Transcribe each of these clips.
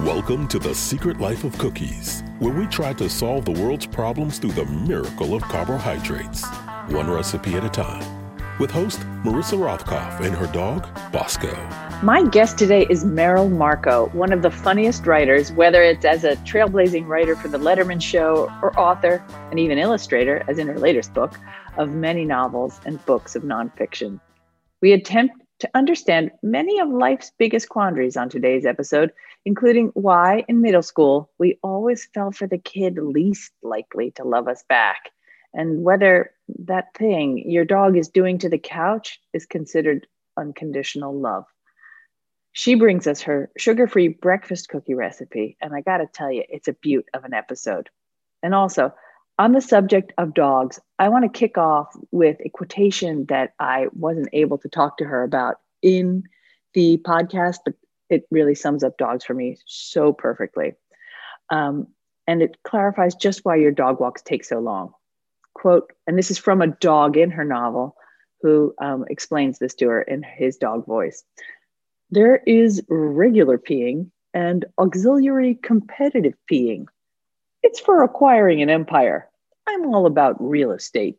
Welcome to The Secret Life of Cookies, where we try to solve the world's problems through the miracle of carbohydrates, one recipe at a time. With host Marissa Rothkopf and her dog, Bosco. My guest today is Merrill Markoe, one of the funniest writers, whether it's as a trailblazing writer for The Letterman Show or author and even illustrator, as in her latest book, of many novels and books of nonfiction. We attempt to understand many of life's biggest quandaries on today's episode, including why in middle school we always fell for the kid least likely to love us back, and whether that thing your dog is doing to the couch is considered unconditional love. She brings us her sugar free breakfast cookie recipe, and I gotta tell you, it's a beaut of an episode. And also, on the subject of dogs, I want to kick off with a quotation that I wasn't able to talk to her about in the podcast, but it really sums up dogs for me so perfectly. Um, and it clarifies just why your dog walks take so long. Quote, and this is from a dog in her novel who um, explains this to her in his dog voice. There is regular peeing and auxiliary competitive peeing it's for acquiring an empire. I'm all about real estate.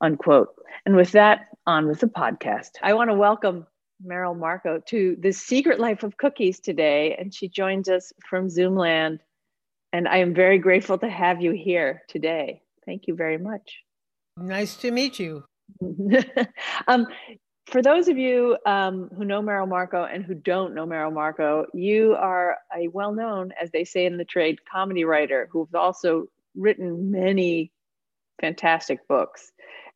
Unquote. And with that, on with the podcast. I want to welcome Merrill Markoe to the secret life of cookies today. And she joins us from Zoomland. And I am very grateful to have you here today. Thank you very much. Nice to meet you. um, for those of you um, who know Merrill Markoe and who don't know Merrill Markoe, you are a well known, as they say in the trade, comedy writer who's also written many fantastic books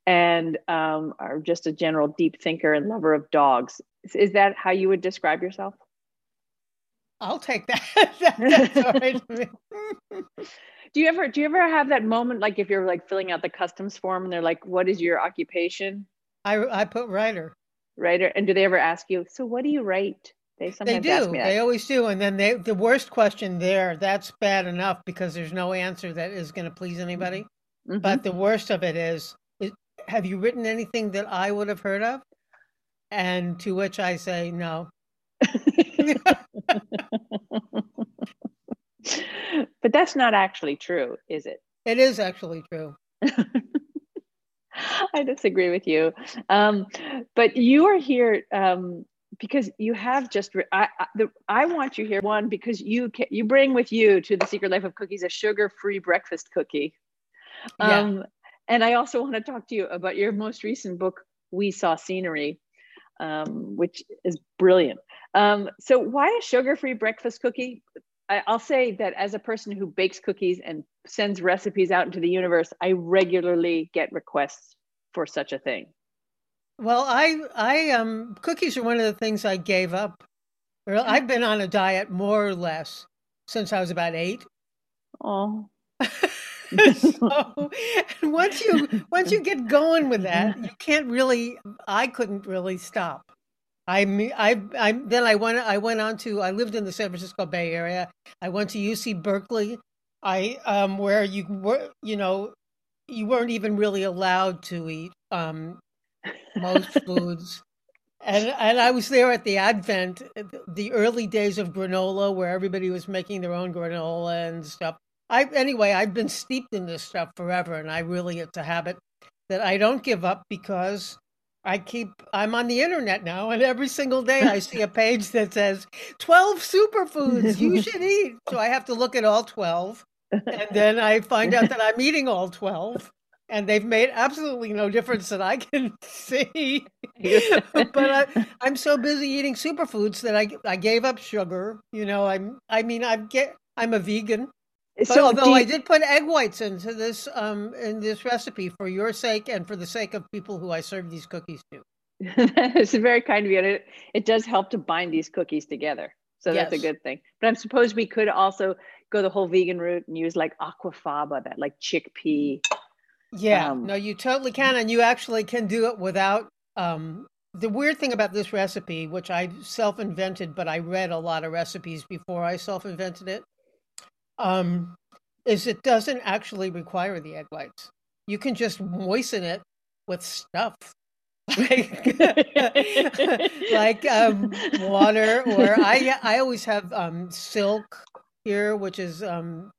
and um, are just a general deep thinker and lover of dogs. Is, is that how you would describe yourself? I'll take that. do you ever do you ever have that moment like if you're like filling out the customs form and they're like, "What is your occupation?" I I put writer writer and do they ever ask you so what do you write? They sometimes they do they always do. And then they the worst question there that's bad enough because there's no answer that is going to please anybody. Mm-hmm. but the worst of it is, is have you written anything that i would have heard of? And to which i say no. But that's not actually true is it? It is actually true I disagree with you. Um, but you are here um, because you have just. I, I, the, I want you here one because you you bring with you to the Secret Life of Cookies a sugar-free breakfast cookie. Um, yeah. And I also want to talk to you about your most recent book, We Saw Scenery, um, which is brilliant. Um, so, why a sugar-free breakfast cookie? I, I'll say that as a person who bakes cookies and sends recipes out into the universe, I regularly get requests for such a thing. Well, I I um cookies are one of the things I gave up. I've been on a diet more or less since I was about eight. Oh. so once you once you get going with that, you can't really. I couldn't really stop. I I I then I went I went on to I lived in the San Francisco Bay Area. I went to UC Berkeley. I um where you were you know you weren't even really allowed to eat um most foods. And and I was there at the advent, the early days of granola, where everybody was making their own granola and stuff. I anyway, I've been steeped in this stuff forever, and I really it's a habit that I don't give up because I keep I'm on the internet now and every single day I see a page that says 12 superfoods you should eat. So I have to look at all 12 and then I find out that I'm eating all 12 and they've made absolutely no difference that I can see. but I, am so busy eating superfoods that I I gave up sugar. You know, I'm I mean I get I'm a vegan, so, although you... I did put egg whites into this um in this recipe for your sake and for the sake of people who I serve these cookies to. it's very kind of you. It, it does help to bind these cookies together. So yes. that's a good thing. But I suppose we could also go the whole vegan route and use like aquafaba, that like chickpea. Yeah, um, no, you totally can. And you actually can do it without um the weird thing about this recipe, which I self invented, but I read a lot of recipes before I self invented it um, is it doesn't actually require the egg whites. You can just moisten it with stuff. Like like um, water or I I always have um, silk here, which is um,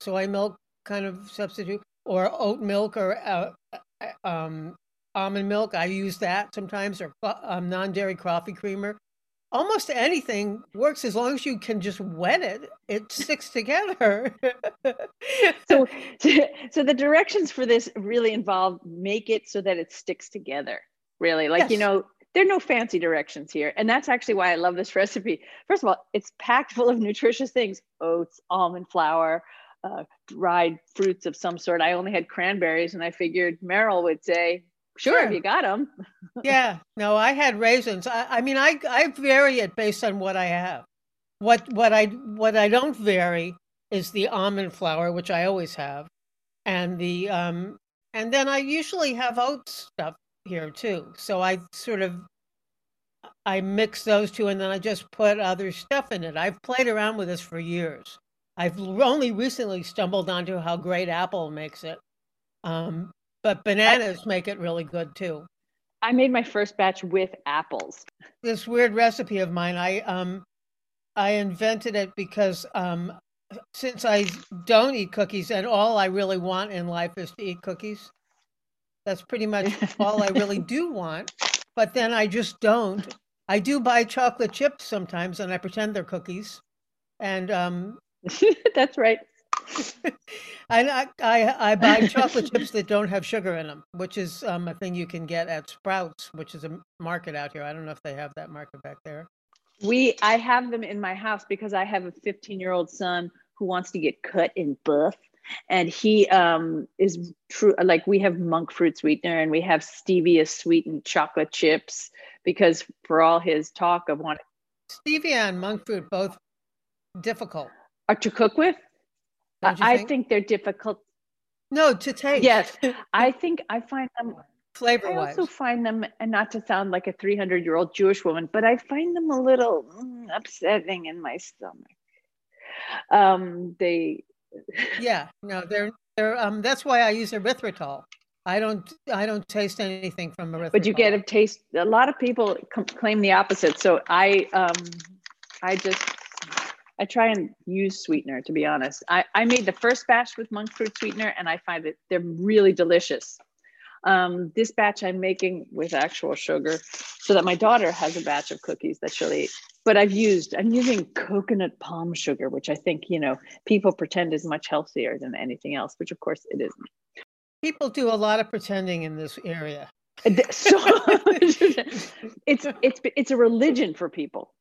soy milk kind of substitute, or oat milk or uh, uh um, almond milk. I use that sometimes, or um, non-dairy coffee creamer. Almost anything works as long as you can just wet it. It sticks together. so, so the directions for this really involve make it so that it sticks together. Really, like yes. you know, there are no fancy directions here. And that's actually why I love this recipe. First of all, it's packed full of nutritious things oats, almond flour, uh, dried fruits of some sort. I only had cranberries, and I figured Merrill would say, Sure, sure. if you got them. Yeah, no, I had raisins. I, I mean, I I vary it based on what I have. What what I what I don't vary is the almond flour, which I always have, and the um and then I usually have oat stuff here too. So I sort of I mix those two, and then I just put other stuff in it. I've played around with this for years. I've only recently stumbled onto how great Apple makes it. Um, but bananas make it really good too. I made my first batch with apples. This weird recipe of mine, I um I invented it because um since I don't eat cookies and all I really want in life is to eat cookies. That's pretty much all I really do want. But then I just don't. I do buy chocolate chips sometimes and I pretend they're cookies. And um That's right. I, I I buy chocolate chips that don't have sugar in them, which is um, a thing you can get at Sprouts, which is a market out here. I don't know if they have that market back there. We I have them in my house because I have a 15 year old son who wants to get cut in buff, and he um, is true. Like we have monk fruit sweetener and we have stevia sweetened chocolate chips because for all his talk of wanting stevia and monk fruit both difficult are to cook with I think? they're difficult. No, to taste. Yes, I think I find them flavor. I also find them, and not to sound like a 300 year old Jewish woman, but I find them a little mm, upsetting in my stomach. Um, they. yeah, no, they're they're. Um, that's why I use erythritol. I don't I don't taste anything from erythritol. But you get a taste. A lot of people claim the opposite. So I um, I just I try and use sweetener to be honest. I, I made the first batch with monk fruit sweetener and I find that they're really delicious. Um, this batch I'm making with actual sugar so that my daughter has a batch of cookies that she'll eat. But I've used, I'm using coconut palm sugar, which I think, you know, people pretend is much healthier than anything else, which of course it isn't. People do a lot of pretending in this area. So it's it's it's a religion for people.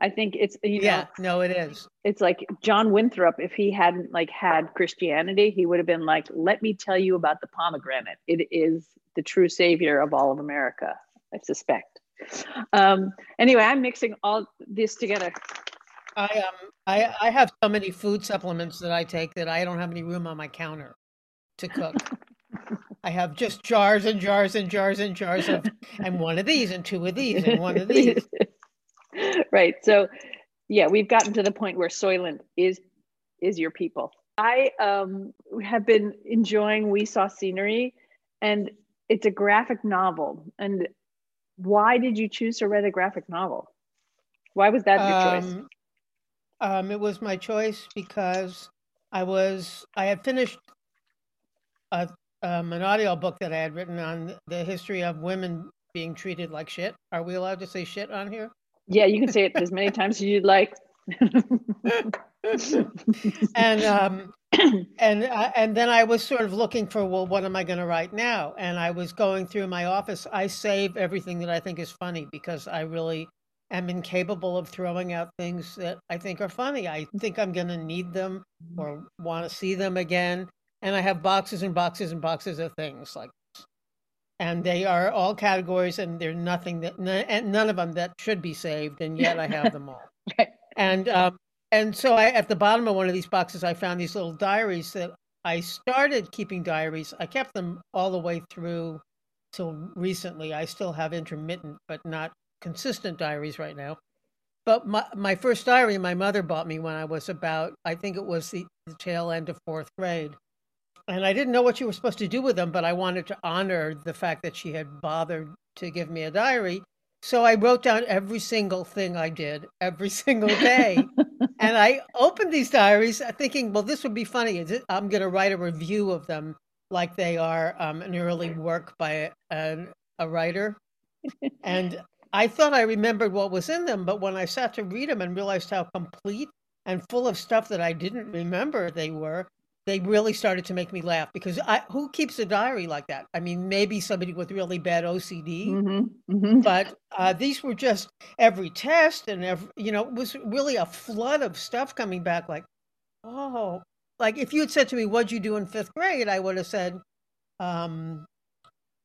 I think it's you know, yeah, no, it is. It's like John Winthrop. If he hadn't like had Christianity, he would have been like, "Let me tell you about the pomegranate. It is the true savior of all of America." I suspect. Um, anyway, I'm mixing all this together. I um I I have so many food supplements that I take that I don't have any room on my counter to cook. I have just jars and jars and jars and jars of and one of these and two of these and one of these. right. So yeah, we've gotten to the point where Soylent is is your people. I um, have been enjoying We Saw Scenery, and it's a graphic novel. And why did you choose to write a graphic novel? Why was that your um, choice? Um, it was my choice because I was I had finished a, um, an audio book that I had written on the history of women being treated like shit. Are we allowed to say shit on here? Yeah, you can say it as many times as you'd like. and um, and uh, and then I was sort of looking for well, what am I going to write now? And I was going through my office. I save everything that I think is funny because I really am incapable of throwing out things that I think are funny. I think I'm going to need them or want to see them again. And I have boxes and boxes and boxes of things like and they are all categories, and there's nothing that and none of them that should be saved, and yet I have them all. And um, and so I, at the bottom of one of these boxes, I found these little diaries that I started keeping diaries. I kept them all the way through till recently. I still have intermittent, but not consistent diaries right now. But my, my first diary, my mother bought me when I was about, I think it was the, the tail end of fourth grade. And I didn't know what you were supposed to do with them, but I wanted to honor the fact that she had bothered to give me a diary. So I wrote down every single thing I did every single day. and I opened these diaries thinking, well, this would be funny. I'm going to write a review of them like they are um, an early work by a, a writer. and I thought I remembered what was in them, but when I sat to read them and realized how complete and full of stuff that I didn't remember they were, they really started to make me laugh because I, who keeps a diary like that? I mean, maybe somebody with really bad OCD, mm-hmm, mm-hmm. but uh, these were just every test and every, you know, it was really a flood of stuff coming back. Like, oh, like if you had said to me, "What'd you do in fifth grade?" I would have said, um,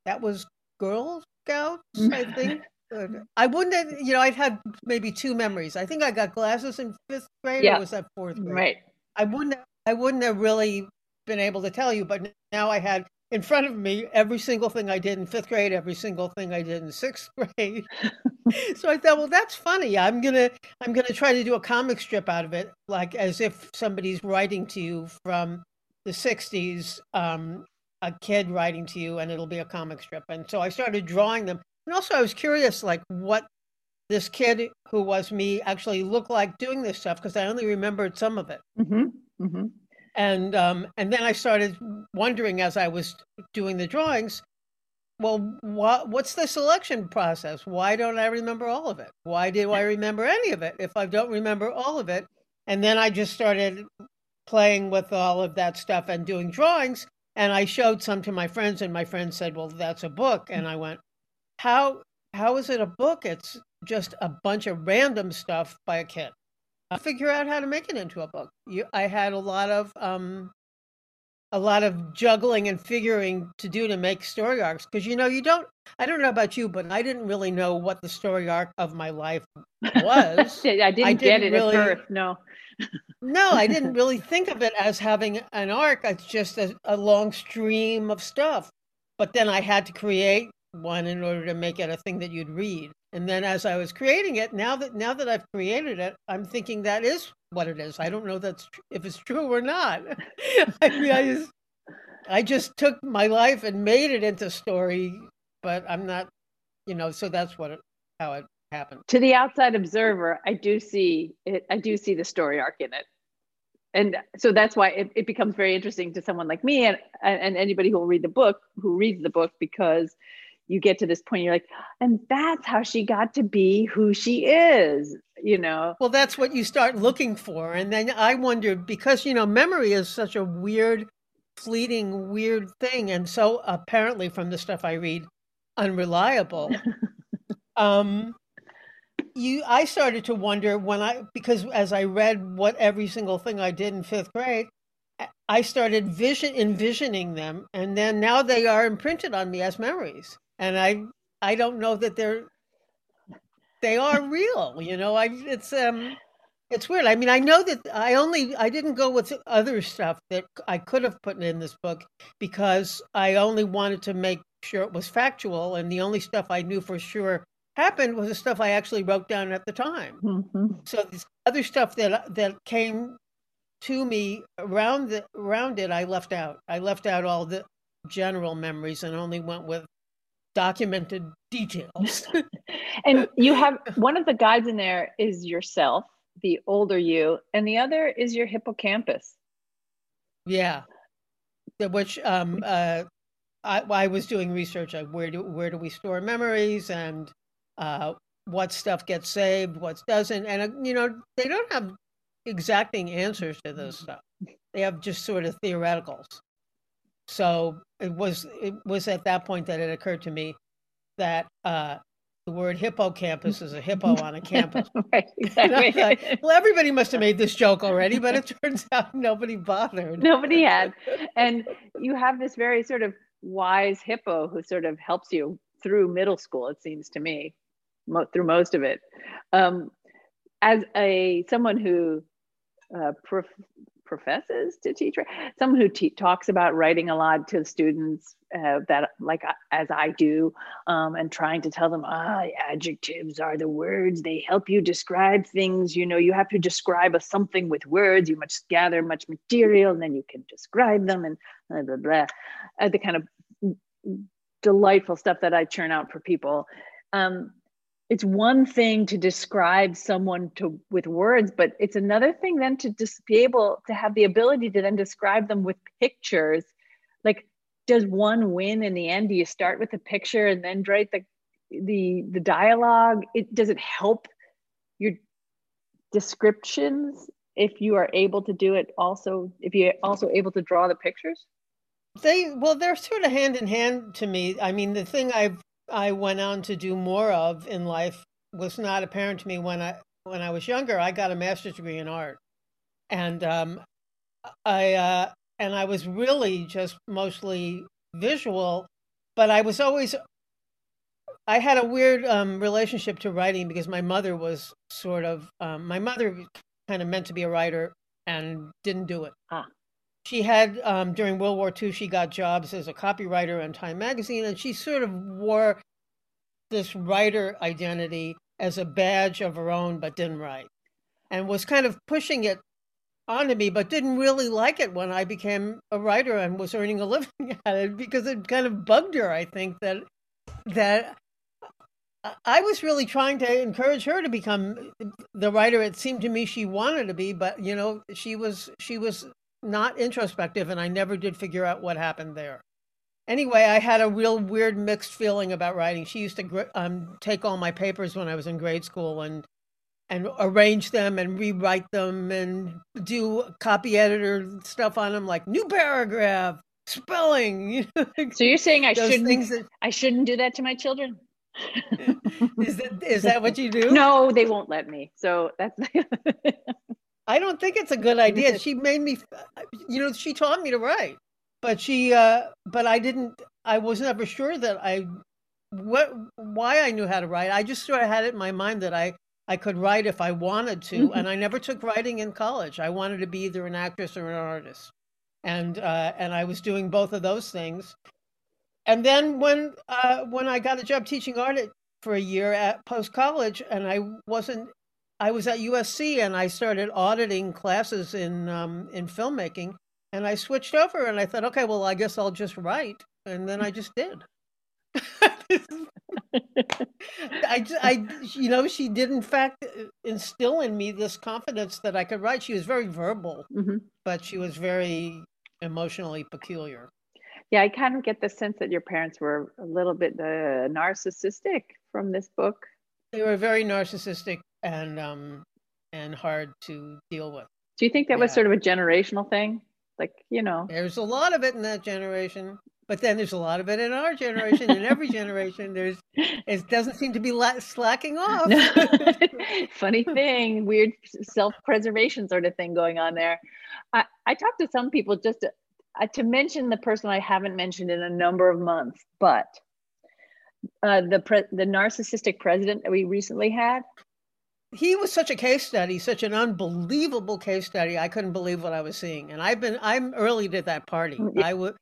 "That was Girl Scouts, I think." I wouldn't have, you know, I'd had maybe two memories. I think I got glasses in fifth grade, yeah. or was that fourth grade? Right. I wouldn't have I wouldn't have really been able to tell you, but now I had in front of me every single thing I did in fifth grade, every single thing I did in sixth grade. so I thought, well, that's funny. I'm gonna I'm gonna try to do a comic strip out of it, like as if somebody's writing to you from the '60s, um, a kid writing to you, and it'll be a comic strip. And so I started drawing them, and also I was curious, like what this kid who was me actually looked like doing this stuff because I only remembered some of it. Mm-hmm. Mm-hmm. And um, and then I started wondering as I was doing the drawings, well, what what's the selection process? Why don't I remember all of it? Why do I remember any of it if I don't remember all of it? And then I just started playing with all of that stuff and doing drawings. And I showed some to my friends, and my friends said, "Well, that's a book." And I went, "How how is it a book? It's just a bunch of random stuff by a kid." Figure out how to make it into a book. You, I had a lot of um, a lot of juggling and figuring to do to make story arcs because you know you don't. I don't know about you, but I didn't really know what the story arc of my life was. I didn't, I didn't get it really, at. No. no, I didn't really think of it as having an arc. It's just a, a long stream of stuff. But then I had to create one in order to make it a thing that you'd read. And then as I was creating it, now that now that I've created it, I'm thinking that is what it is. I don't know that's if it's true or not. I mean, I just I just took my life and made it into story, but I'm not, you know. So that's what it, how it happened. To the outside observer, I do see it. I do see the story arc in it, and so that's why it, it becomes very interesting to someone like me and and anybody who will read the book, who reads the book, because you get to this point you're like and that's how she got to be who she is you know? Well that's what you start looking for and then i wonder because you know memory is such a weird fleeting weird thing and so apparently from the stuff i read unreliable. Um you i started to wonder when i because as i read what every single thing i did in fifth grade i started vision envisioning them and then now they are imprinted on me as memories and I I don't know that they're they are real. You know, I it's um it's weird. I mean, I know that I only I didn't go with other stuff that I could have put in this book because I only wanted to make sure it was factual, and the only stuff I knew for sure happened was the stuff I actually wrote down at the time. Mm-hmm. So this other stuff that that came to me around the around it, I left out. I left out all the general memories and only went with documented details. and you have one of the guides in there is yourself, the older you, and the other is your hippocampus. Yeah, which um, uh, I, I was doing research on where do where do we store memories and uh, what stuff gets saved, what doesn't, and uh, you know they don't have exacting answers to this stuff. They have just sort of theoreticals. So it was it was at that point that it occurred to me that uh, the word hippocampus is a hippo on a campus. right, exactly. well, everybody must have made this joke already, but it turns out nobody bothered. Nobody had. And you have this very sort of wise hippo who sort of helps you through middle school, it seems to me, mo- through most of it. Um, as a someone who uh, prof- professes to teach someone who te- talks about writing a lot to students uh, that like uh, as i do um, and trying to tell them ah adjectives are the words. They help you describe things. You know you have to describe a something with words. You must gather much material and then you can describe them and blah blah blah. Uh, the kind of delightful stuff that i churn out for people. Um, it's one thing to describe someone to with words but it's another thing then to just be able to have the ability to then describe them with pictures. Like does one win in the end? Do you start with a picture and then write the the the dialogue? It does it help your descriptions if you are able to do it also if you're also able to draw the pictures? They well they're sort of hand in hand to me. I mean the thing i've I went on to do more of in life was not apparent to me when I when I was younger. I got a master's degree in art, and um, I uh, and I was really just mostly visual, but I was always I had a weird um, relationship to writing because my mother was sort of um, my mother kind of meant to be a writer and didn't do it. Ah she had um, during World War II, she got jobs as a copywriter on Time Magazine, and she sort of wore this writer identity as a badge of her own, but didn't write, and was kind of pushing it onto me, but didn't really like it when I became a writer and was earning a living at it because it kind of bugged her. I think that that I was really trying to encourage her to become the writer it seemed to me she wanted to be, but you know, she was she was not introspective, and I never did figure out what happened there. Anyway, I had a real weird mixed feeling about writing. She used to um, take all my papers when I was in grade school and and arrange them and rewrite them and do copy editor stuff on them, like new paragraph, spelling. so you're saying I shouldn't that, I shouldn't do that to my children? is that is that what you do? No, they won't let me. So that's I don't think it's a good idea. She made me, you know, she taught me to write, but she, uh, but I didn't. I was never sure that I, what, why I knew how to write. I just sort of had it in my mind that I, I could write if I wanted to, mm-hmm. and I never took writing in college. I wanted to be either an actress or an artist, and uh, and I was doing both of those things. And then when uh, when I got a job teaching art at, for a year at post college, and I wasn't I was at USC and I started auditing classes in um, in filmmaking, and I switched over and I thought, okay, well, I guess I'll just write, and then I just did. I, I, you know, she did in fact instill in me this confidence that I could write. She was very verbal, mm-hmm. but she was very emotionally peculiar. Yeah, I kind of get the sense that your parents were a little bit uh, narcissistic from this book. They were very narcissistic and um and hard to deal with. Do you think that yeah. was sort of a generational thing? Like, you know, there's a lot of it in that generation, but then there's a lot of it in our generation. in every generation, there's it doesn't seem to be la- slacking off. Funny thing, weird self-preservation sort of thing going on there. I I talked to some people just to, uh, to mention the person I haven't mentioned in a number of months, but uh, the pre- the narcissistic president that we recently had he was such a case study, such an unbelievable case study. I couldn't believe what I was seeing, and I've been I'm early to that party. Mm, I would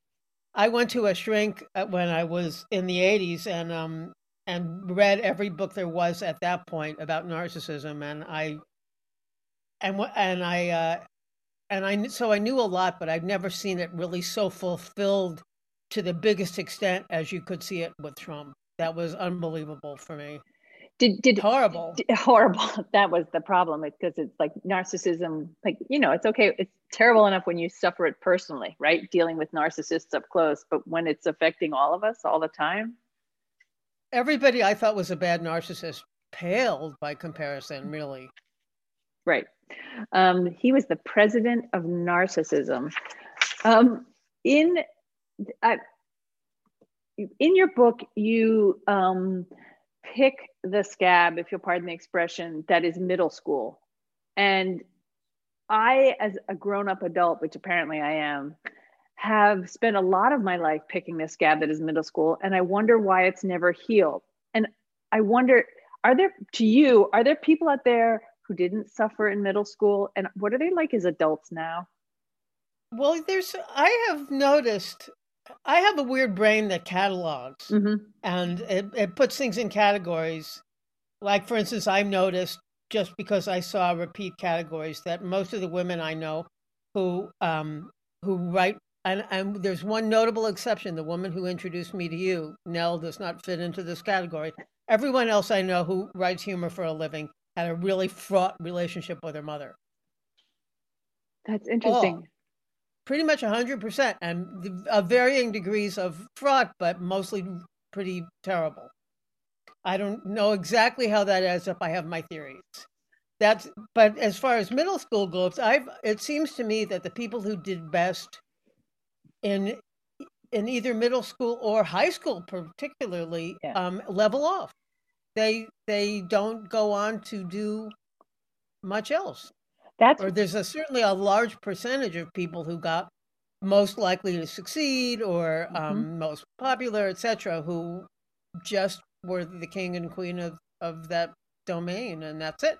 I went to a shrink when I was in the 80s and um and read every book there was at that point about narcissism and I and and I uh and I so I knew a lot but I've never seen it really so fulfilled to the biggest extent as you could see it with Trump. That was unbelievable for me. Did did horrible did, horrible? That was the problem because it's like narcissism. Like you know, it's okay. It's terrible enough when you suffer it personally, right? Dealing with narcissists up close, but when it's affecting all of us all the time. Everybody I thought was a bad narcissist paled by comparison, really. Right. Um, he was the president of narcissism. Um, in I, in your book, you um, pick the scab, if you'll pardon the expression, that is middle school. And I, as a grown up adult, which apparently I am, have spent a lot of my life picking this scab that is middle school. And I wonder why it's never healed. And I wonder, are there, to you, are there people out there who didn't suffer in middle school? And what are they like as adults now? Well, there's I have noticed I have a weird brain that catalogs Mm-hmm. and it, it puts things in categories. Like for instance, I've noticed just because I saw repeat categories that most of the women I know who um who write and, and there's one notable exception, the woman who introduced me to you, Nell does not fit into this category. Everyone else I know who writes humor for a living had a really fraught relationship with her mother. That's interesting. Pretty much 100% and of varying degrees of fraught but mostly pretty terrible. I don't know exactly how that adds up. I have my theories. That's but as far as middle school goes i've it seems to me that the people who did best in in either middle school or high school particularly Yeah. um, level off. They they don't go on to do much else That's or there's a, certainly a large percentage of people who got most likely to succeed or Mm-hmm. um, most popular, etc., who just were the king and queen of, of that domain, and that's it.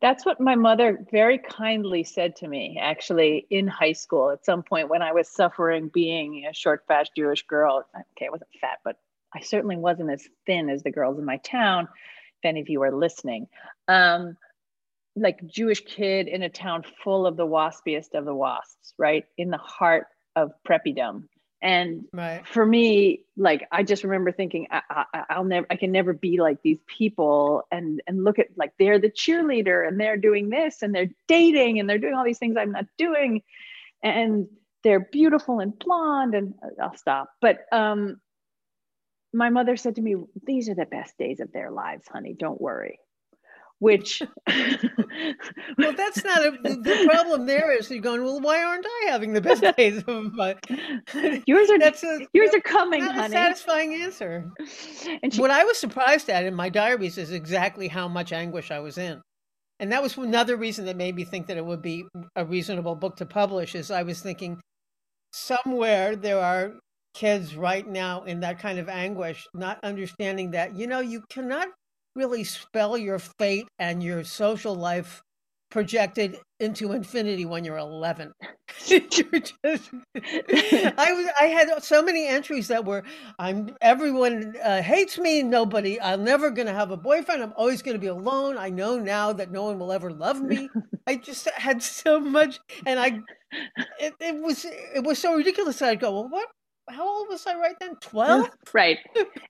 That's what my mother very kindly said to me, actually, in high school at some point when I was suffering being a short, fat Jewish girl. Okay, I wasn't fat, but I certainly wasn't as thin as the girls in my town, if any of you are listening. Um, like Jewish kid in a town full of the waspiest of the wasps, right? In the heart of preppydom. And Right. for me like i just remember thinking I, I, i'll never i can never be like these people and and look at like they're the cheerleader and they're doing this and they're dating and they're doing all these things i'm not doing and they're beautiful and blonde and uh, i'll stop but um my mother said to me these are the best days of their lives honey don't worry which Well, that's not a, the, problem. There is you're going. Well, why aren't I having the best days of my? yours are That's a yours are coming not a honey satisfying answer. and she, What I was surprised at in my diaries is exactly how much anguish I was in. And that was another reason that made me think that it would be a reasonable book to publish is I was thinking somewhere there are kids right now in that kind of anguish, not understanding that, you know, you cannot really spell your fate and your social life projected into infinity when you're 11. You're just- I was I had so many entries that were I'm everyone uh, hates me nobody I'm never going to have a boyfriend I'm always going to be alone I know now that no one will ever love me I just had so much and I it, it was it was so ridiculous that I'd go well what how old was I right then 12 right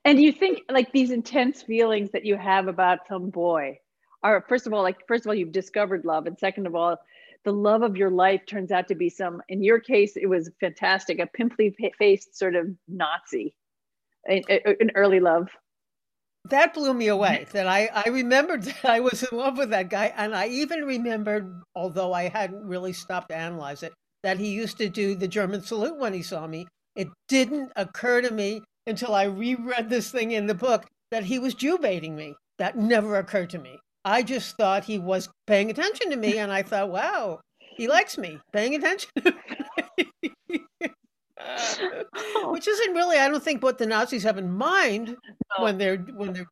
and you think like these intense feelings that you have about some boy are first of all like first of all you've discovered love and second of all the love of your life turns out to be some in your case it was fantastic a pimply faced sort of nazi an, an early love that blew me away that I, I remembered that I was in love with that guy. And I even remembered, although I hadn't really stopped to analyze it, that he used to do the German salute when he saw me. It didn't occur to me until I reread this thing in the book that he was Jew baiting me. That never occurred to me. I just thought he was paying attention to me. And I thought, wow, he likes me, paying attention. Which isn't really, I don't think, what the Nazis have in mind No. when they're when they're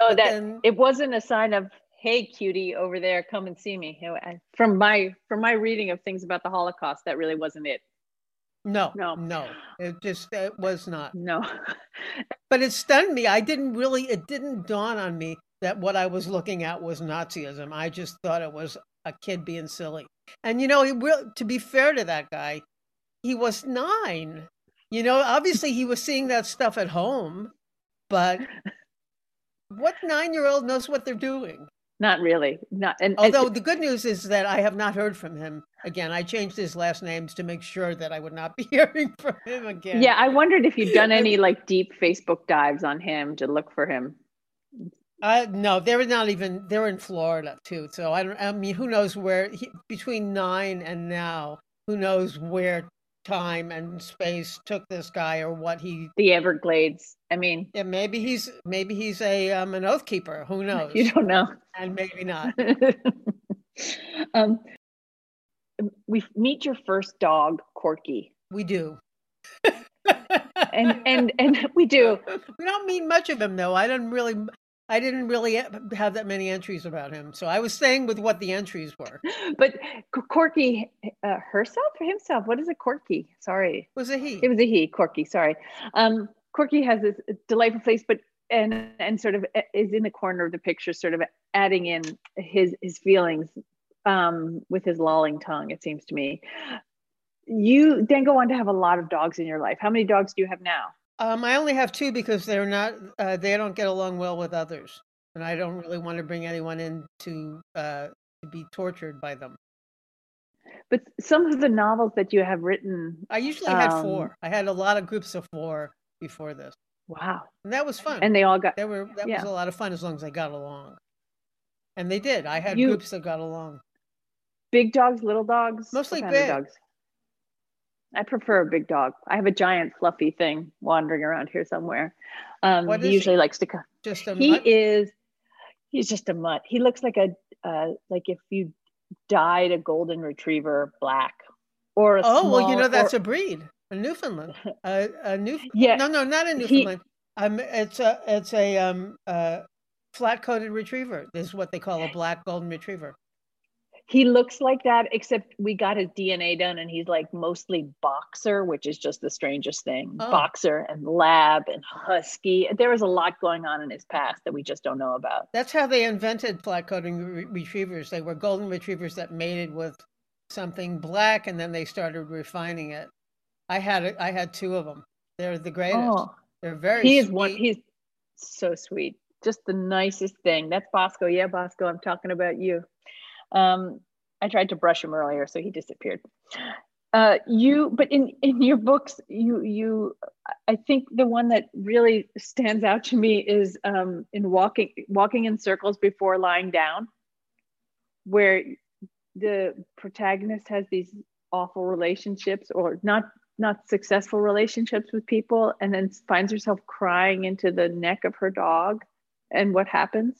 oh that then- it wasn't a sign of hey cutie over there come and see me You know, I- from my from my reading of things about the holocaust that really wasn't it No, No. no, it just it was not. no But it stunned me. I didn't really. It didn't dawn on me that what I was looking at was Nazism. I just thought it was a kid being silly. And you know, he will. To be fair to that guy, he was nine. You know, obviously he was seeing that stuff at home, but what nine-year-old knows what they're doing? Not really not and and- Although the good news is that I have not heard from him again. I changed his last names to make sure that I would not be hearing from him again. Yeah, I wondered if you'd done any like deep Facebook dives on him to look for him. Uh, no, they're not even. They're in Florida too. So I don't. I mean, who knows where he, between nine and now? Who knows where time and space took this guy or what he? The Everglades. I mean, Yeah, maybe he's maybe he's a um, an oath keeper. Who knows? you don't know. And maybe not. um, we meet your first dog, Corky, We do. and and and we do. we don't meet much of him though. I don't really. I didn't really have that many entries about him, so I was staying with what the entries were. But Corky uh, herself or himself? What is it, Corky? Sorry, was it he? It was a he, Corky. Sorry. Um, Corky has this delightful face, but and and sort of uh, is in the corner of the picture, sort of adding in his his feelings um, with his lolling tongue. It seems to me. You then go on to have a lot of dogs in your life. How many dogs do you have now? Um, I only have two because they're not. Uh, they don't get along well with others, and I don't really want to bring anyone in to uh, to be tortured by them. But some of the novels that you have written, I usually had um, four. I had a lot of groups of four before this. Wow, and that was fun. And they all got. They were that yeah. was a lot of fun as long as they got along. And they did. I had you, groups that got along. Big dogs, little dogs, mostly big dogs. I prefer a big dog. I have a giant fluffy thing wandering around here somewhere. Um, he usually he? likes to come. Just a he mutt? is. He's just a mutt. He looks like a uh, like if you dyed a golden retriever black or a oh small, well you know that's or, a breed a Newfoundland a, a new yeah no no not a Newfoundland he, um it's a it's a um uh flat coated retriever this is what they call a black golden retriever he looks like that except we got his dna done and he's like mostly boxer which is just the strangest thing. Oh. boxer and lab and husky. There was a lot going on in his past that we just don't know about. That's how they invented flat coating re- retrievers. They were golden retrievers that mated with something black and then they started refining it. I had i had two of them they're the greatest. Oh. they're very he is one he's so sweet. Just the nicest thing. That's bosco. Yeah bosco i'm talking about you um, I tried to brush him earlier, so he disappeared. Uh, you, but in in your books, you you, I think the one that really stands out to me is um, in walking walking in circles before lying down, where the protagonist has these awful relationships or not not successful relationships with people, and then finds herself crying into the neck of her dog, and what happens?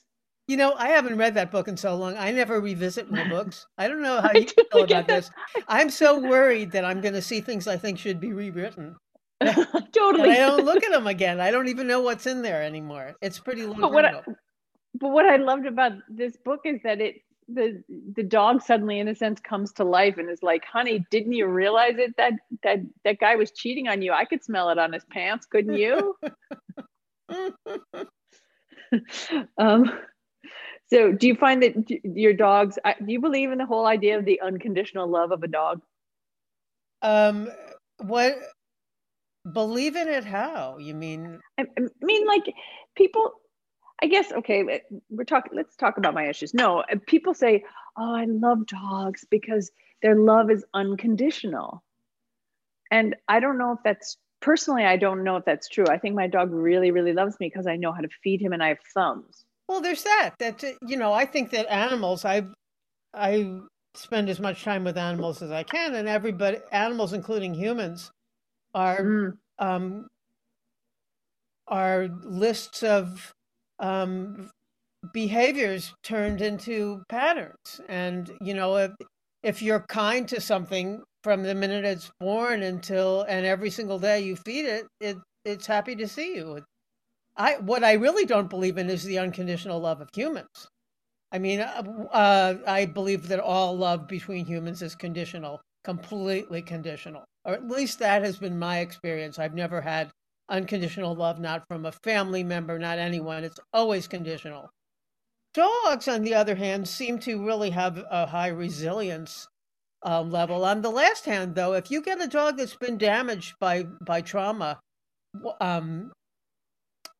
You know, I haven't read that book in so long. I never revisit my books. I don't know how you feel about this. I'm so worried that I'm going to see things I think should be rewritten. totally. I don't look at them again. I don't even know what's in there anymore. It's pretty long. But what, I, but what I loved about this book is that it the the dog suddenly in a sense comes to life and is like honey didn't you realize it that that that guy was cheating on you i could smell it on his pants couldn't you um so, do you find that your dogs? Do you believe in the whole idea of the unconditional love of a dog? Um, what? Believe in it? How? You mean? I, I mean, like people. I guess okay. We're talking. Let's talk about my issues. No, uh, people say, "Oh, I love dogs because their love is unconditional," and I don't know if that's personally. I don't know if that's true. I think my dog really, really loves me because I know how to feed him and I have thumbs well, there's that. That uh, you know, I think that animals. I I spend as much time with animals as I can, and everybody, animals, including humans, are mm. um, are lists of um, behaviors turned into patterns. And you know, if if you're kind to something from the minute it's born until and every single day you feed it, it it's happy to see you. I what I really don't believe in is the unconditional love of humans. I mean, uh, uh, I believe that all love between humans is conditional, completely conditional, or at least that has been my experience. I've never had unconditional love, not from a family member, not anyone. It's always conditional. Dogs, on the other hand, seem to really have a high resilience um, level. On the last hand, though, if you get a dog that's been damaged by by trauma, um,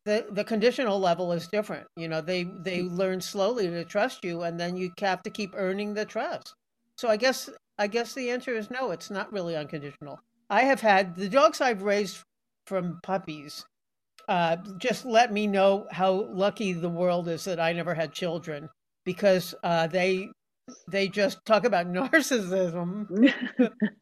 the the conditional level is different. You know, they they learn slowly to trust you, and then you have to keep earning the trust. So I guess I guess the answer is no. It's not really unconditional. I have had the dogs I've raised from puppies. Uh, just let me know how lucky the world is that I never had children because uh, they they just talk about narcissism.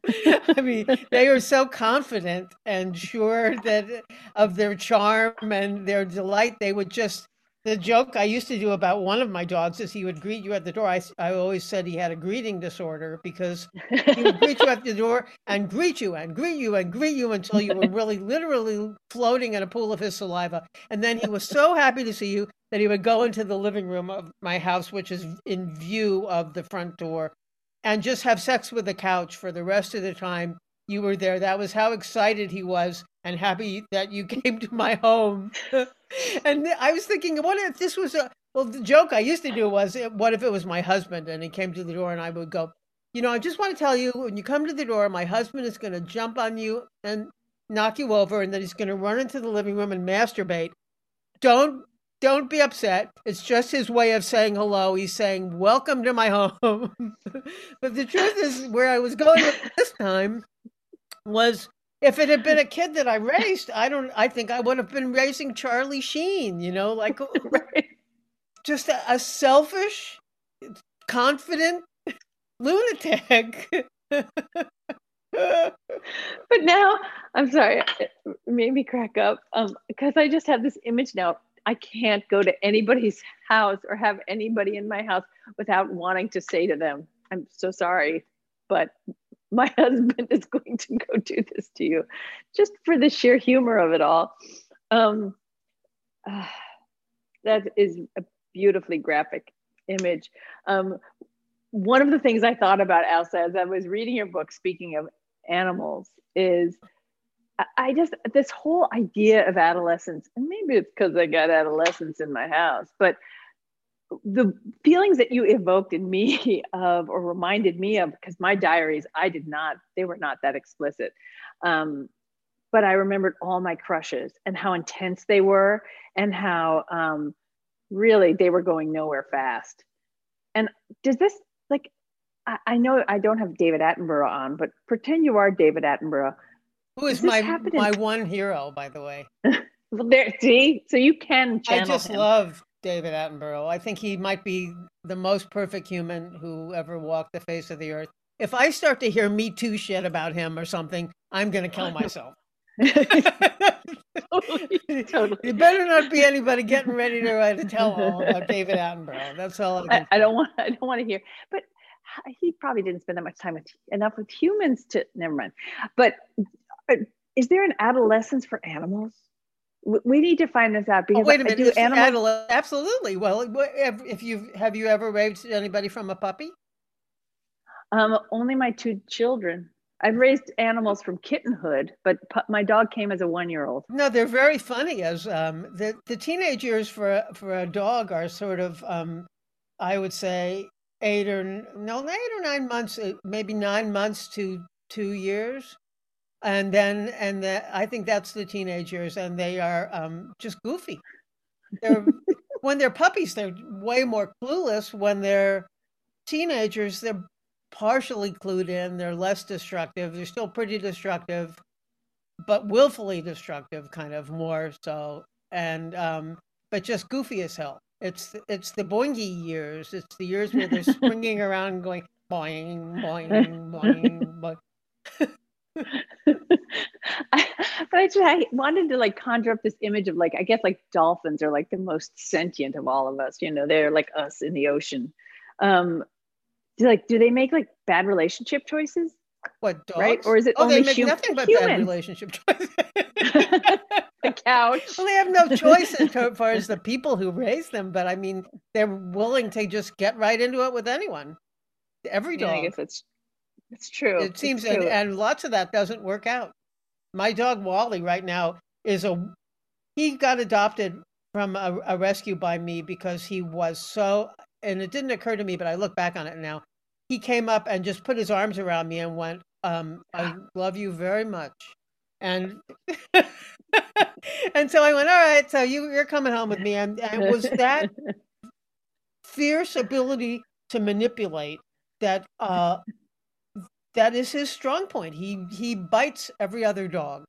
I mean, they are so confident and sure that of their charm and their delight, they would just the joke I used to do about one of my dogs is he would greet you at the door. I, I always said he had a greeting disorder because he would greet you at the door and greet you and greet you and greet you until you were really literally floating in a pool of his saliva. And then he was so happy to see you that he would go into the living room of my house, which is in view of the front door, and just have sex with the couch for the rest of the time you were there. That was how excited he was and happy that you came to my home. and I was thinking, what if this was a well? The joke I used to do was, eh, what if it was my husband and he came to the door and I would go, you know, I just want to tell you when you come to the door, my husband is going to jump on you and knock you over, and then he's going to run into the living room and masturbate. Don't don't be upset. It's just his way of saying hello. He's saying, Welcome to my home. but the truth is, where I was going this time was if it had been a kid that I raised, I don't. I think I would have been raising Charlie Sheen. You know, like right. just a, a, selfish, confident lunatic. but now I'm sorry, it made me crack up um, because I just have this image now. I can't go to anybody's house or have anybody in my house without wanting to say to them, "I'm so sorry, but my husband is going to go do this to you just for the sheer humor of it all. Um, uh, that is a beautifully graphic image. Um, one of the things i thought about elsa as i was reading your book speaking of animals is I just this whole idea of adolescence, and maybe it's because I got adolescence in my house, but the feelings that you evoked in me of or reminded me of because my diaries i did not they were not that explicit. Um, but i remembered all my crushes and how intense they were and how um, really they were going nowhere fast. And does this like I, I, know i don't have david attenborough on but pretend you are david attenborough. Who is my my in- one hero by the way? Well there see? So you can i just him. love David Attenborough. I think he might be the most perfect human who ever walked the face of the earth. If I start to hear Me Too shit about him or something, I'm going to kill myself. totally, totally. You better not be anybody getting ready to write a tell-all about David Attenborough. That's all. I, I, I don't want. I don't want to hear. But he probably didn't spend that much time with enough with humans to. Never mind. But uh, is there an adolescence for animals? We need to find this out because oh, wait a minute do animals... absolutely. Well if you have you ever raised anybody from a puppy? Um, only my two children. I've raised animals from kittenhood but pu- my dog came as a one year old no they're very funny as um, the, the teenage years for for a dog are sort of um, i would say eight or no eight or nine months uh, maybe nine months to two years and then and the, I think that's the teenagers, and they are um, just goofy. They're when they're puppies, they're way more clueless. When they're teenagers, they're partially clued in. They're less destructive. They're still pretty destructive, but willfully destructive, kind of more so. And um, but just goofy as hell. It's it's the boingy years. It's the years where they're swinging around, going boing boing boing. boing. I, but I, just, I wanted to like conjure up this image of like I guess like dolphins are like the most sentient of all of us. You know, they're like us in the ocean. Um, do like do they make like bad relationship choices? What dogs? Right? Or is it oh, only they make hum- nothing but human? bad relationship choices. the couch. Well, they have no choice as far as the people who raise them, but I mean, they're willing to just get right into it with anyone. Every dog. Yeah, I guess it's it's true. It seems, and, and lots of that doesn't work out. My dog Wally right now is a. He got adopted from a, a rescue by me because he was so, and it didn't occur to me, but I look back on it now. He came up and just put his arms around me and went, um, "I love you very much," and and so I went, "All right, so you you're coming home with me," and, and it was that fierce ability to manipulate that uh, that is his strong point. He he bites every other dog.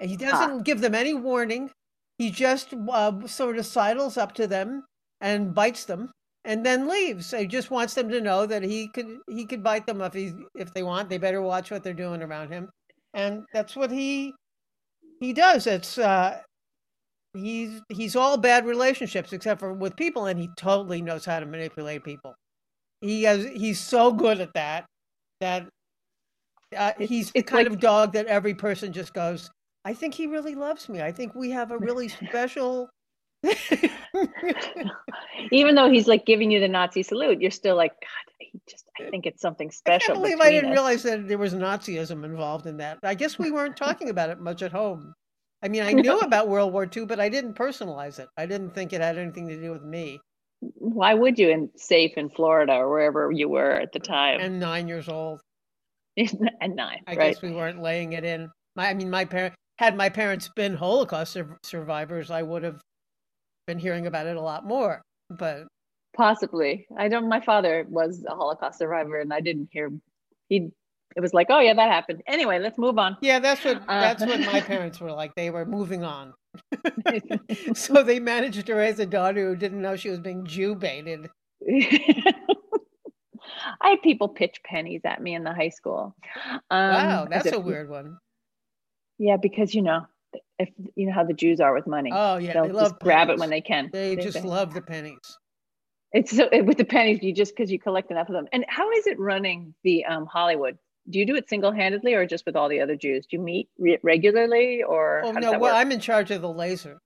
He doesn't give them any warning. He just uh, sort of sidles up to them and bites them, and then leaves. He just wants them to know that he could he could bite them if he if they want. They better watch what they're doing around him, and that's what he he does. It's uh, he's he's all bad relationships except for with people, and he totally knows how to manipulate people. He has he's so good at that that uh, he's the kind like, of dog that every person just goes. I think he really loves me. I think we have a really special. Even though he's like giving you the Nazi salute, you're still like, God, he just. I think it's something special. I can't believe I didn't us. realize that there was Nazism involved in that. I guess we weren't talking about it much at home. I mean, I knew about World War II, but I didn't personalize it. I didn't think it had anything to do with me. Why would you? In safe in Florida or wherever you were at the time, and nine years old. and nine. I right? guess we weren't laying it in. My, I mean, my parent had my parents been Holocaust sur- survivors, I would have been hearing about it a lot more. But possibly, I don't. My father was a Holocaust survivor, and I didn't hear. He. It was like, oh yeah, that happened. Anyway, let's move on. Yeah, that's what uh, that's what my parents were like. They were moving on. so they managed to raise a daughter who didn't know she was being Jew baited. I had people pitch pennies at me in the high school. Um, wow, that's a weird one. Yeah, because you know, if you know how the Jews are with money. Oh yeah, they'll they just grab it when they can. They, they just they, love the pennies. It's so with the pennies, you just because you collect enough of them. And how is it running the um, Hollywood? Do you do it single handedly or just with all the other Jews? Do you meet re- regularly or? Oh no, well, work? I'm in charge of the laser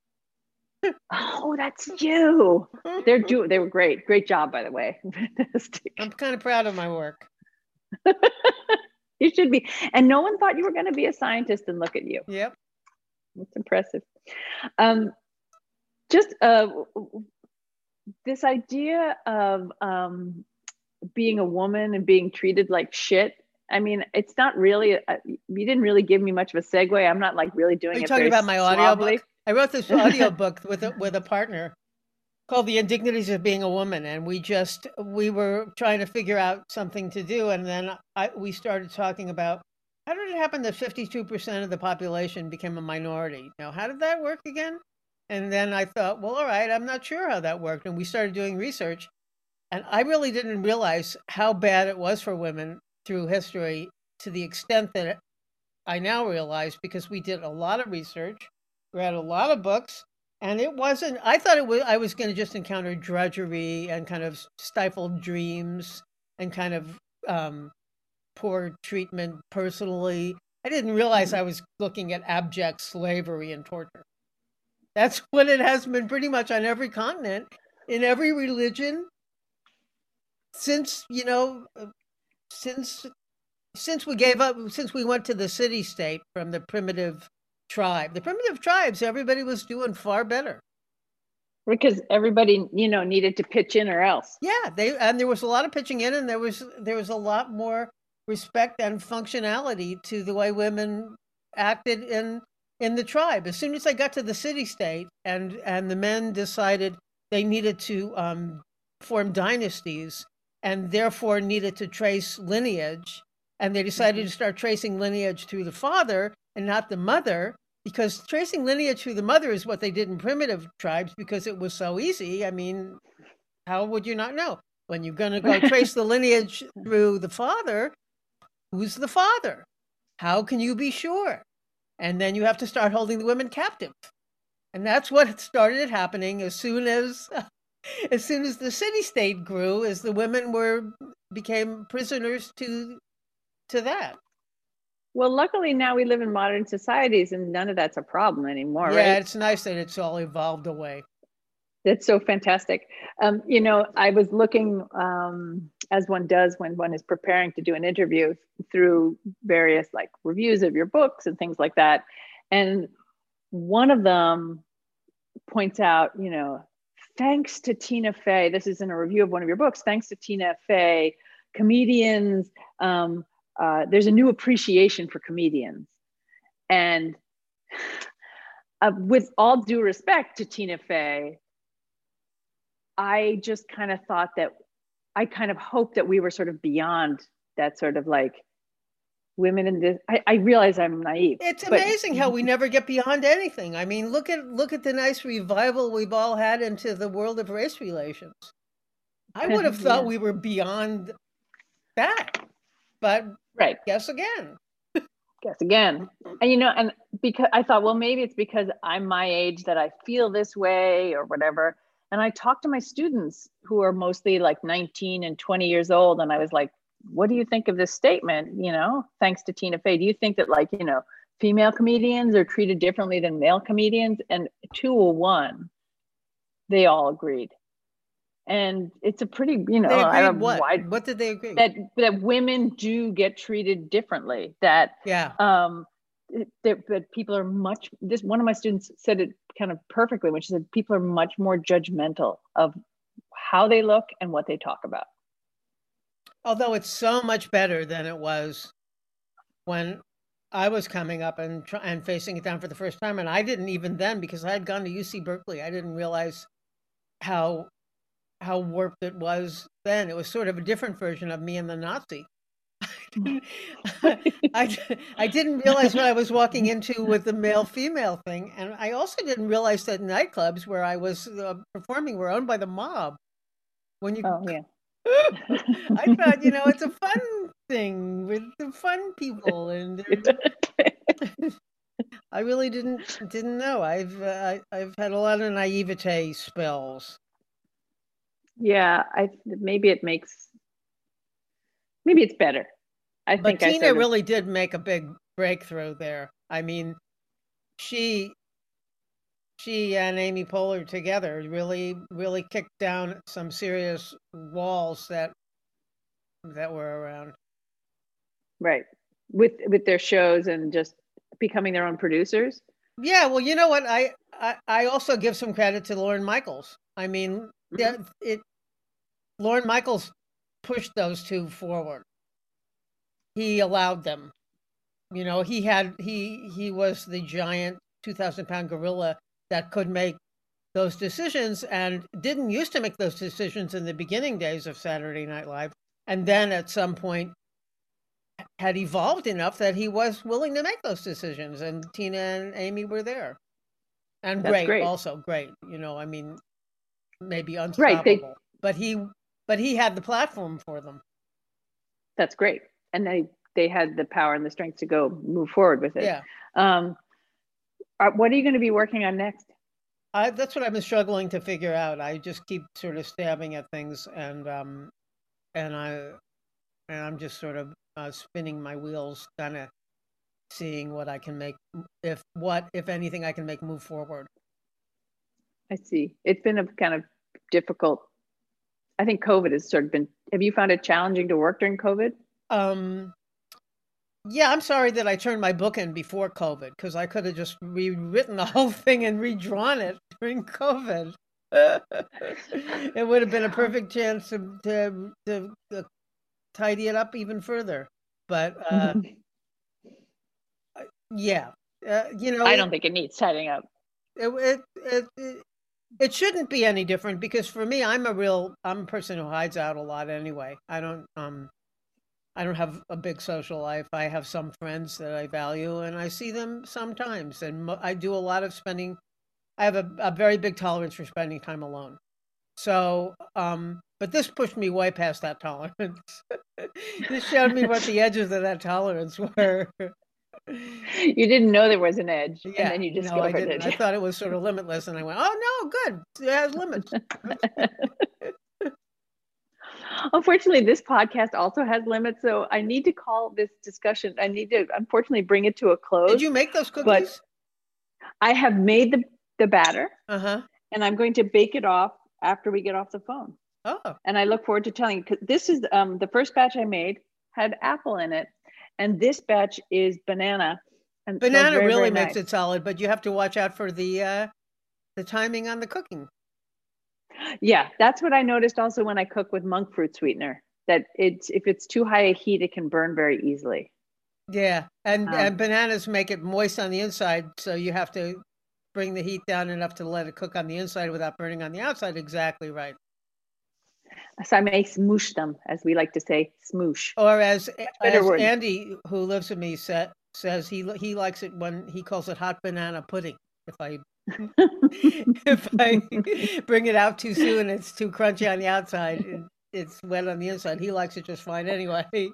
oh, that's you. They're do they were great. Great job, by the way. Fantastic. I'm kind of proud of my work. you should be. And no one thought you were going to be a scientist and look at you. Yep. That's impressive. Um, just uh, this idea of um, being a woman and being treated like shit. I mean, it's not really. A, you didn't really give me much of a segue. I'm not like really doing. Are you it talking about my audio book? I wrote this audio book with a, with a partner called "The Indignities of Being a Woman," and we just we were trying to figure out something to do, and then I, we started talking about how did it happen that fifty two percent of the population became a minority. Now, how did that work again? And then I thought, well, all right, I'm not sure how that worked, and we started doing research, and I really didn't realize how bad it was for women through history to the extent that I now realize because we did a lot of research read a lot of books, and it wasn't. I thought it was. I was going to just encounter drudgery and kind of stifled dreams and kind of um, poor treatment personally. I didn't realize mm-hmm. I was looking at abject slavery and torture. That's what it has been pretty much on every continent, in every religion, since you know, since since we gave up, since we went to the city state from the primitive tribe. The primitive tribes, everybody was doing far better. Because everybody, you know, needed to pitch in or else. Yeah, they and there was a lot of pitching in and there was there was a lot more respect and functionality to the way women acted in in the tribe. As soon as they got to the city state and and the men decided they needed to um, form dynasties and therefore needed to trace lineage, and they decided mm-hmm. to start tracing lineage through the father and not the mother, because tracing lineage through the mother is what they did in primitive tribes because it was so easy. I mean, how would you not know? When you're going to go trace the lineage through the father, who's the father? How can you be sure? And then you have to start holding the women captive. And that's what started happening as soon as as soon as the city state grew, as the women were became prisoners to to that. Well, luckily now we live in modern societies and none of that's a problem anymore, yeah, right? it's nice that it's all evolved away. That's so fantastic. Um, you know, I was looking, um, as one does when one is preparing to do an interview, through various like reviews of your books and things like that. And one of them points out, you know, thanks to Tina Fey, this is in a review of one of your books, thanks to Tina Fey, comedians, um, uh, there's a new appreciation for comedians. And uh, with all due respect to Tina Fey, I just kind of thought that I kind of hoped that we were sort of beyond that sort of like women in this. I, I realize I'm naive. It's but, amazing how we never get beyond anything. I mean, look at look at the nice revival we've all had into the world of race relations. I would have thought yeah. we were beyond that, but Right. Guess again. guess again. And you know, and because I thought, well, maybe it's because I'm my age that I feel this way or whatever. And I talked to my students who are mostly like 19 and 20 years old, and I was like, what do you think of this statement? You know, thanks to Tina Fey. Do you think that like, you know, female comedians are treated differently than male comedians? And 201, they all agreed and it's a pretty you know They I don't what? What did they agree? that that women do get treated differently that yeah. um that, that people are much this one of my students said it kind of perfectly when she said people are much more judgmental of how they look and what they talk about Although it's so much better than it was when I was coming up and try, and facing it down for the first time, and I didn't even then because I had gone to UC Berkeley. I didn't realize how how warped it was then. It was sort of a different version of me and the Nazi. I, I didn't realize what I was walking into with the male female thing. And I also didn't realize that nightclubs where I was uh, performing were owned by the mob. When you, oh yeah I thought, you know, it's a fun thing with the fun people. And I really didn't didn't know. I've uh, I, I've had a lot of naivete spells. yeah i maybe it makes maybe it's better i But think I Tina really did make a big breakthrough there. I mean, she she and Amy Poehler together really really kicked down some serious walls that that were around. right with with their shows and just becoming their own producers Yeah, well, you know what? I I, I also give some credit to Lorne Michaels. I mean, mm-hmm. that it Lorne Michaels pushed those two forward. He allowed them. You know, he had he he was the giant two thousand pound gorilla that could make those decisions and didn't used to make those decisions in the beginning days of Saturday Night Live, and then at some point had evolved enough that he was willing to make those decisions, and Tina and Amy were there, and great, great. also great. You know, I mean, maybe Right, unstoppable, they- but he but he had the platform for them. that's great and they they had the power and the strength to go move forward with it Yeah, um what are you going to be working on next I, that's what I've been struggling to figure out. I just keep sort of stabbing at things, and um, and I and I'm just sort of uh, spinning my wheels, kind of seeing what I can make, if what if anything I can make move forward. i see it's been a kind of difficult i think covid has sort of been have you found it challenging to work during covid Um, yeah, I'm sorry that I turned my book in before COVID because I could have just rewritten the whole thing and redrawn it during COVID. it would have been a perfect chance to to, to, to tidy it up even further. But uh, yeah, uh, you know, i don't think it needs tidying up it, it, it, it, it shouldn't be any different because for me, I'm a real, I'm a person who hides out a lot anyway. I don't, um, I don't have a big social life. I have some friends that I value and I see them sometimes. And mo- I do a lot of spending, I have a, a very big tolerance for spending time alone. So, um, but this pushed me way past that tolerance. this showed me what the edges of that tolerance were. you didn't know there was an edge yeah, and then you no, I didn't. it I thought it was sort of limitless, and I went, "Oh no, good. It has limits." Unfortunately this podcast also has limits so i need to call this discussion i need to unfortunately bring it to a close Did you make those cookies? i have made the the batter Uh huh. and i'm going to bake it off after we get off the phone Oh, and I look forward to telling you because this is um, the first batch I made had apple in it, and this batch is banana. And banana very, really very makes nice. it solid, but you have to watch out for the uh, the timing on the cooking. Yeah, that's what I noticed also when I cook with monk fruit sweetener. That it's if it's too high a heat, it can burn very easily. Yeah, and Um, and bananas make it moist on the inside, so you have to bring the heat down enough to let it cook on the inside without burning on the outside. Exactly right. So I may smoosh them, as we like to say, smoosh. Or as as word. Andy, who lives with me, sa- says he he likes it when he calls it hot banana pudding. If I if I bring it out too soon, it's too crunchy on the outside. It, it's wet on the inside. He likes it just fine anyway.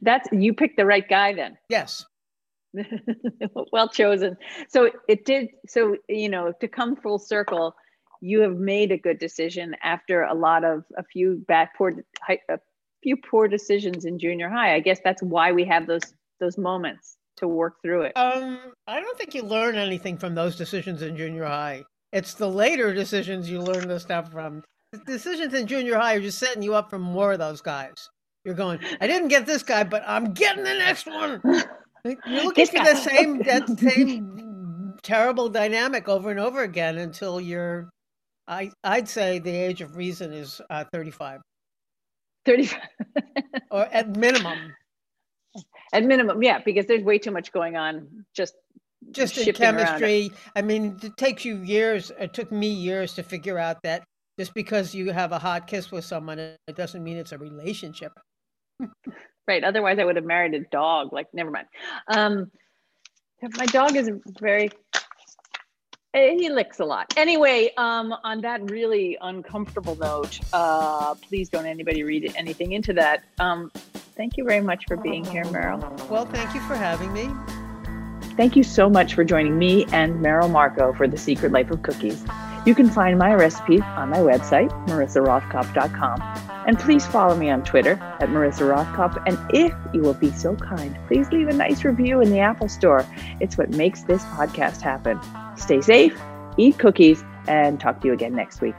That's you picked the right guy then. yes. well chosen. So it did. So you know, to come full circle, you have made a good decision after a lot of a few bad poor a few poor decisions in junior high. I guess that's why we have those those moments to work through it. Um, I don't think you learn anything from those decisions in junior high. It's the later decisions you learn the stuff from. The decisions in junior high are just setting you up for more of those guys. You're going, I didn't get this guy, but I'm getting the next one. You're looking for the same that same terrible dynamic over and over again until you're I I'd say the age of reason is uh, 35. 35 or at minimum. At minimum, yeah, because there's way too much going on just just in chemistry. I mean, it takes you years. It took me years to figure out that just because you have a hot kiss with someone, it doesn't mean it's a relationship. right. Otherwise, I would have married a dog. Like, never mind. Um, my dog is very. He licks a lot. Anyway, um, on that really uncomfortable note, uh, please don't anybody read anything into that. Um, thank you very much for being here, Merrill. Well, thank you for having me. Thank you so much for joining me and Merrill Markoe for The Secret Life of Cookies. You can find my recipes on my website, marissarothkopf.com. And please follow me on Twitter at Marissa Rothkopf. And if you will be so kind, please leave a nice review in the Apple Store. It's what makes this podcast happen. Stay safe, eat cookies, and talk to you again next week.